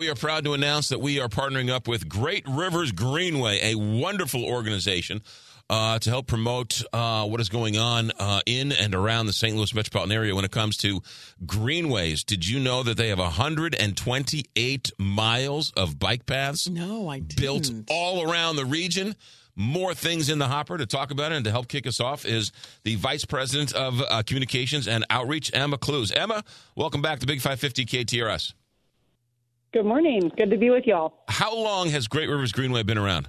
We are proud to announce that we are partnering up with Great Rivers Greenway, a wonderful organization uh, to help promote uh, what is going on uh, in and around the St. Louis metropolitan area when it comes to greenways. Did you know that they have 128 miles of bike paths? No, I didn't. Built all around the region. More things in the hopper to talk about it and to help kick us off is the Vice President of uh, Communications and Outreach, Emma Klues. Emma, welcome back to Big 550 KTRS. Good morning. Good to be with y'all. How long has Great Rivers Greenway been around?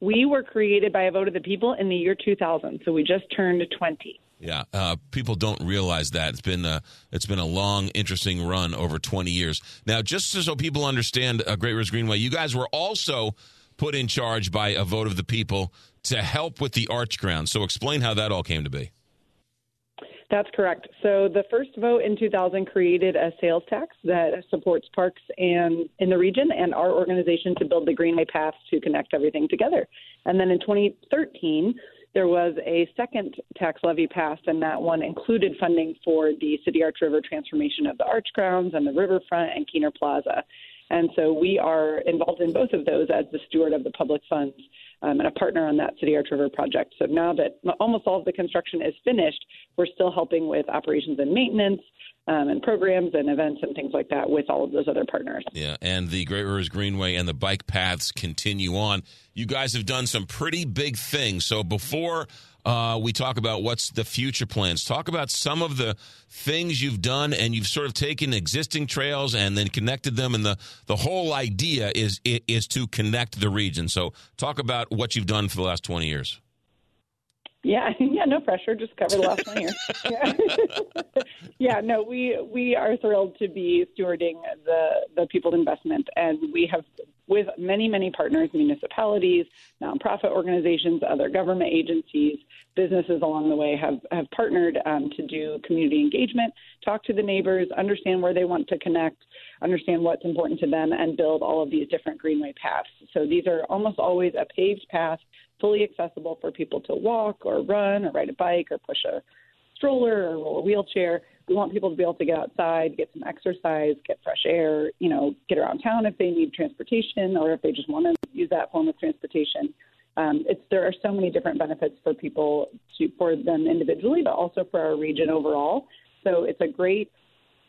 We were created by a vote of the people in the year 2000, so we just turned 20. Yeah, uh, people don't realize that it's been a it's been a long, interesting run over 20 years. Now, just so people understand, uh, Great Rivers Greenway, you guys were also put in charge by a vote of the people to help with the arch ground. So, explain how that all came to be. That's correct. So the first vote in 2000 created a sales tax that supports parks and in the region and our organization to build the Greenway Path to connect everything together. And then in 2013, there was a second tax levy passed, and that one included funding for the City Arch River transformation of the arch grounds and the riverfront and Kiener Plaza. And so we are involved in both of those as the steward of the public funds um, and a partner on that City Arch River project. So now that almost all of the construction is finished, we're still helping with operations and maintenance. Um, and programs and events and things like that with all of those other partners. Yeah, and the Great Rivers Greenway and the bike paths continue on. You guys have done some pretty big things. So before uh, we talk about what's the future plans. Talk about some of the things you've done, and you've sort of taken existing trails and then connected them. And the the whole idea is is to connect the region. So, talk about what you've done for the last twenty years. Yeah, yeah, no pressure. Just cover the last one here. Yeah. yeah, no, we we are thrilled to be stewarding the the People's Investment, and we have with many many partners, municipalities, nonprofit organizations, other government agencies, businesses along the way have have partnered um, to do community engagement, talk to the neighbors, understand where they want to connect, understand what's important to them, and build all of these different greenway paths. So these are almost always a paved path fully accessible for people to walk or run or ride a bike or push a stroller or roll a wheelchair. We want people to be able to get outside, get some exercise, get fresh air, you know, get around town if they need transportation or if they just want to use that form of transportation. Um, it's there are so many different benefits for people to, for them individually, but also for our region overall. So it's a great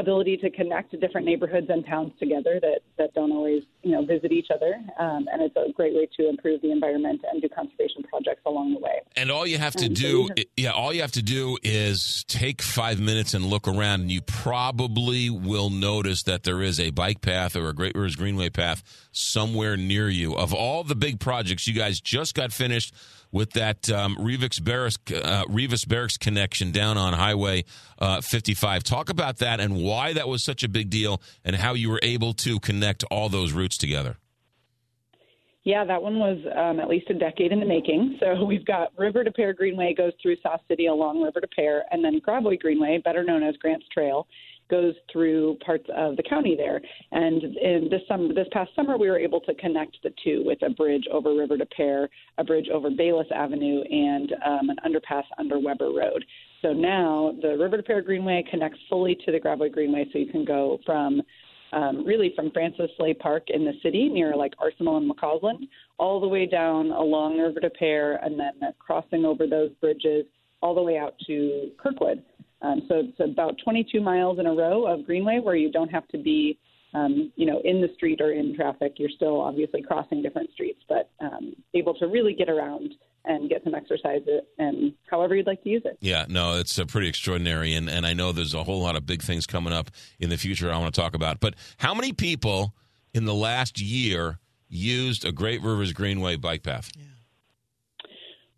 ability to connect different neighborhoods and towns together that, that don't always, you know, visit each other. Um, and it's a great way to improve the environment and do conservation projects along the way. And all you have to and do, so have- yeah, all you have to do is take five minutes and look around, and you probably will notice that there is a bike path or a Great Rivers Greenway path somewhere near you. Of all the big projects you guys just got finished with that um, Revis Barracks uh, connection down on Highway uh, 55. Talk about that and why that was such a big deal, and how you were able to connect all those routes together. Yeah, that one was um, at least a decade in the making. So we've got River des Peres Greenway goes through South City along River des Peres, and then Gravois Greenway, better known as Grants Trail, goes through parts of the county there. And in this summer, this past summer, we were able to connect the two with a bridge over River des Peres, a bridge over Bayless Avenue, and um, an underpass under Weber Road. So now the River des Peres Greenway connects fully to the Gravois Greenway, so you can go from um, really from Francis Slay Park in the city near like Arsenal and McCausland, all the way down along River des Peres, and then crossing over those bridges all the way out to Kirkwood. Um, so it's about 22 miles in a row of greenway where you don't have to be, um, you know, in the street or in traffic. You're still obviously crossing different streets, but um, able to really get around and get some exercise and however you'd like to use it. Yeah, no, it's uh, pretty extraordinary. And, and I know there's a whole lot of big things coming up in the future I want to talk about. But how many people in the last year used a Great Rivers Greenway bike path? Yeah.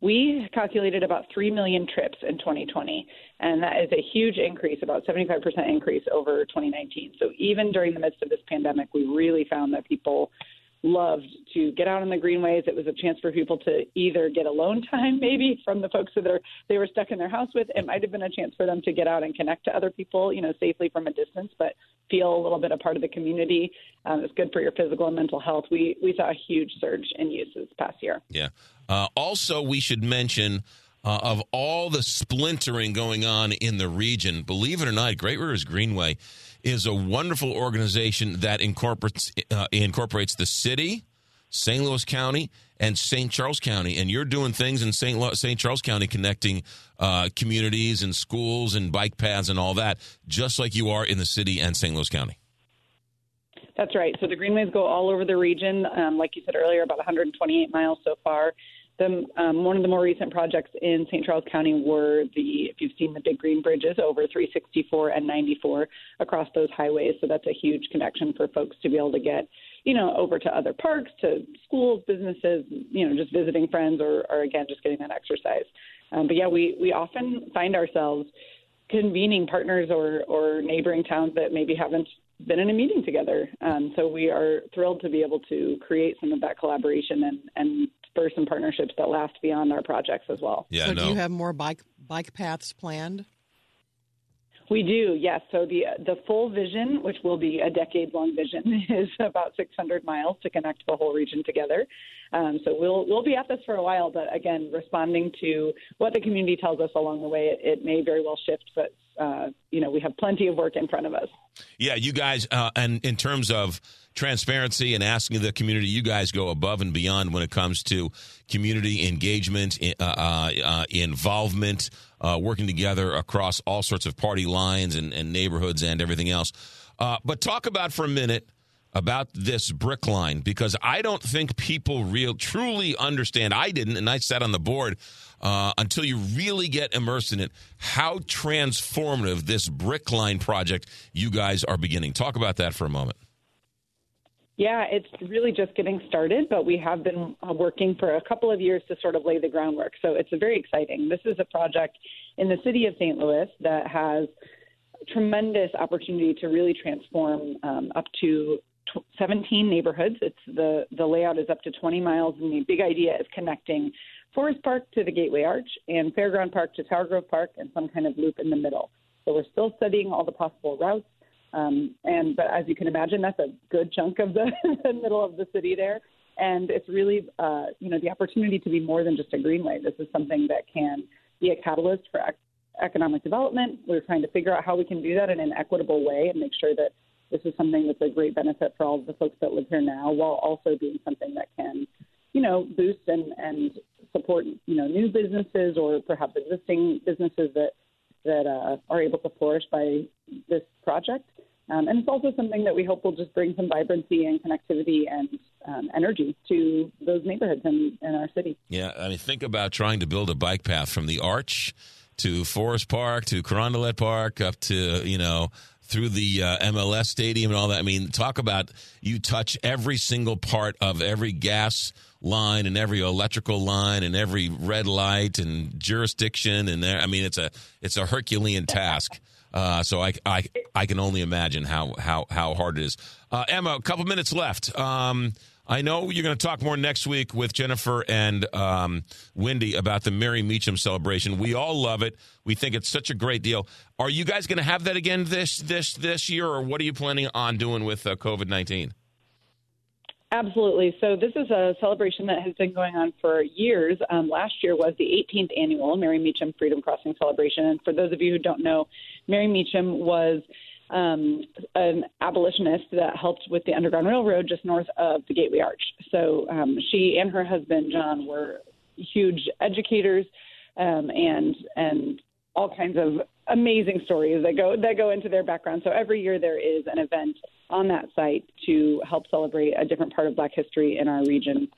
We calculated about 3 million trips in 2020, and that is a huge increase, about 75% increase over 2019. So even during the midst of this pandemic, we really found that people loved to get out on the greenways. It was a chance for people to either get alone time, maybe from the folks that are they were stuck in their house with. It might have been a chance for them to get out and connect to other people, you know, safely from a distance, but feel a little bit a part of the community. Um, it's good for your physical and mental health. We we saw a huge surge in use this past year. Yeah. Uh, also, we should mention uh, of all the splintering going on in the region, believe it or not, Great Rivers Greenway is a wonderful organization that incorporates uh, incorporates the city, St. Louis County, and St. Charles County, and you're doing things in St. Lo- St. Charles County, connecting uh, communities and schools and bike paths and all that, just like you are in the city and St. Louis County. That's right. So the greenways go all over the region. Um, like you said earlier, about 128 miles so far. The, um, one of the more recent projects in St. Charles County were the, if you've seen the big green bridges over 364 and 94 across those highways. So that's a huge connection for folks to be able to get, you know, over to other parks, to schools, businesses, you know, just visiting friends or, or again, just getting that exercise. Um, but yeah, we, we often find ourselves convening partners or, or neighboring towns that maybe haven't been in a meeting together. Um, so we are thrilled to be able to create some of that collaboration and, and spur some partnerships that last beyond our projects as well. Yeah, so no. do you have more bike bike paths planned? We do, yes. So the the full vision, which will be a decade long vision, is about 600 miles to connect the whole region together. Um, so we'll we'll be at this for a while, but again, responding to what the community tells us along the way, it, it may very well shift, but uh, you know we have plenty of work in front of us. Yeah, you guys, uh, and in terms of transparency and asking the community, you guys go above and beyond when it comes to community engagement, uh, uh, uh, involvement, uh, working together across all sorts of party lines and, and neighborhoods and everything else. but talk about for a minute about this Brickline because I don't think people real truly understand. I didn't, and I sat on the board uh, until you really get immersed in it. How transformative this Brickline project you guys are beginning. Talk about that for a moment. Yeah, it's really just getting started, but we have been uh, working for a couple of years to sort of lay the groundwork. So it's very exciting. This is a project in the city of St. Louis that has tremendous opportunity to really transform um, up to 17 neighborhoods. It's the the layout is up to 20 miles, and the big idea is connecting Forest Park to the Gateway Arch and Fairground Park to Tower Grove Park, and some kind of loop in the middle. So we're still studying all the possible routes. Um, and but as you can imagine, that's a good chunk of the, middle of the city there. And it's really, uh, you know, the opportunity to be more than just a greenway. This is something that can be a catalyst for ec- economic development. We're trying to figure out how we can do that in an equitable way and make sure that this is something that's a great benefit for all of the folks that live here now, while also being something that can, you know, boost and and support, you know, new businesses or perhaps existing businesses that that uh, are able to flourish by this project. Um, and it's also something that we hope will just bring some vibrancy and connectivity and um, energy to those neighborhoods in, in our city. Yeah, I mean, think about trying to build a bike path from the Arch to Forest Park to Carondelet Park up to, you know, through the uh, MLS stadium and all that. I mean, talk about you touch every single part of every gas line and every electrical line and every red light and jurisdiction and there. I mean, it's a it's a Herculean task. Uh, so I, I I can only imagine how how how hard it is. Uh, Emma, a couple minutes left. Um, I know you're going to talk more next week with Jennifer and um, Wendy about the Mary Meachum celebration. We all love it. We think it's such a great deal. Are you guys going to have that again this this this year, or what are you planning on doing with uh, COVID nineteen? Absolutely. So this is a celebration that has been going on for years. Um, last year was the 18th annual Mary Meachum Freedom Crossing celebration. And for those of you who don't know, Mary Meachum was um, an abolitionist that helped with the Underground Railroad just north of the Gateway Arch. So um, she and her husband John were huge educators um, and and all kinds of amazing stories that go that go into their background. So every year there is an event on that site to help celebrate a different part of Black history in our region.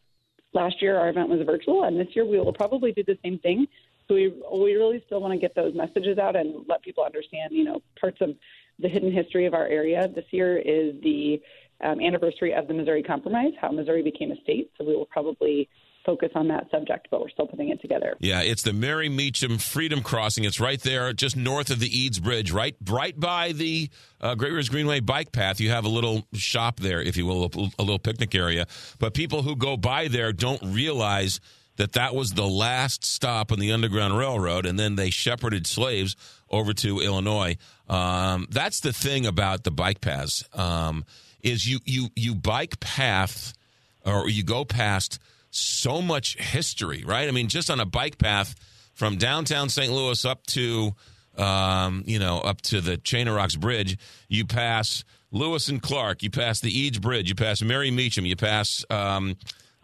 Last year, our event was virtual, and this year we will probably do the same thing. So we we really still want to get those messages out and let people understand, you know, parts of the hidden history of our area. This year is the um, anniversary of the Missouri Compromise, how Missouri became a state. So we will probably focus on that subject, but we're still putting it together. Yeah, it's the Mary Meachum Freedom Crossing. It's right there, just north of the Eads Bridge, right, right by the uh, Great Rivers Greenway bike path. You have a little shop there, if you will, a, a little picnic area. But people who go by there don't realize that that was the last stop on the Underground Railroad, and then they shepherded slaves over to Illinois. Um, that's the thing about the bike paths um, is you you you bike path or you go past so much history, right? I mean, just on a bike path from downtown St. Louis up to um, you know up to the Chain of Rocks Bridge. You pass Lewis and Clark. You pass the Eads Bridge. You pass Mary Meachum. You pass. Um,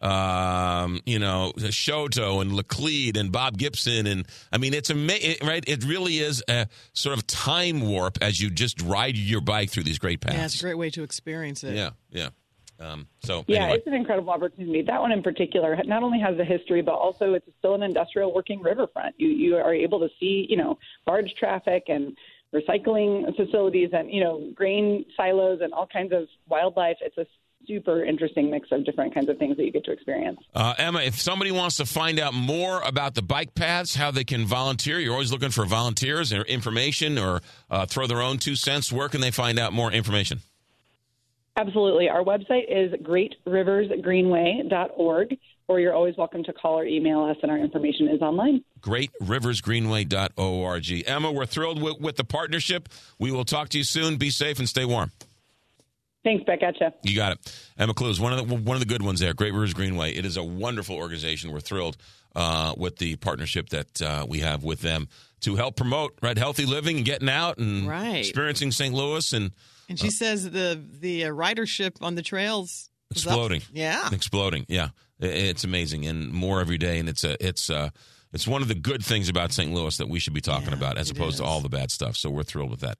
um, you know, Chouteau and Laclede and Bob Gibson. And I mean, it's amazing, right? It really is a sort of time warp as you just ride your bike through these great paths. Yeah, it's a great way to experience it. Yeah, yeah. Um, so yeah, anyway. it's an incredible opportunity. That one in particular not only has a history, but also it's still an industrial working riverfront. You you are able to see you know barge traffic and recycling facilities and you know grain silos and all kinds of wildlife. It's a super interesting mix of different kinds of things that you get to experience. Uh, Emma, if somebody wants to find out more about the bike paths, how they can volunteer, you're always looking for volunteers or information or uh, throw their own two cents. Where can they find out more information? Absolutely. Our website is greatriversgreenway.org, or you're always welcome to call or email us, and our information is online. Greatriversgreenway.org. Emma, we're thrilled with, with the partnership. We will talk to you soon. Be safe and stay warm. Thanks, Beck. Gotcha. You got it. Emma Klues, one of the one of the good ones there. Great Rivers Greenway. It is a wonderful organization. We're thrilled uh, with the partnership that uh, we have with them to help promote right healthy living and getting out and Right. experiencing St. Louis and And she says the the uh, ridership on the trails is up. exploding. Yeah. exploding. Yeah, I- it's amazing and more every day. And it's a it's uh it's one of the good things about St. Louis that we should be talking Yeah, about as it opposed to all the bad stuff. So we're thrilled with that.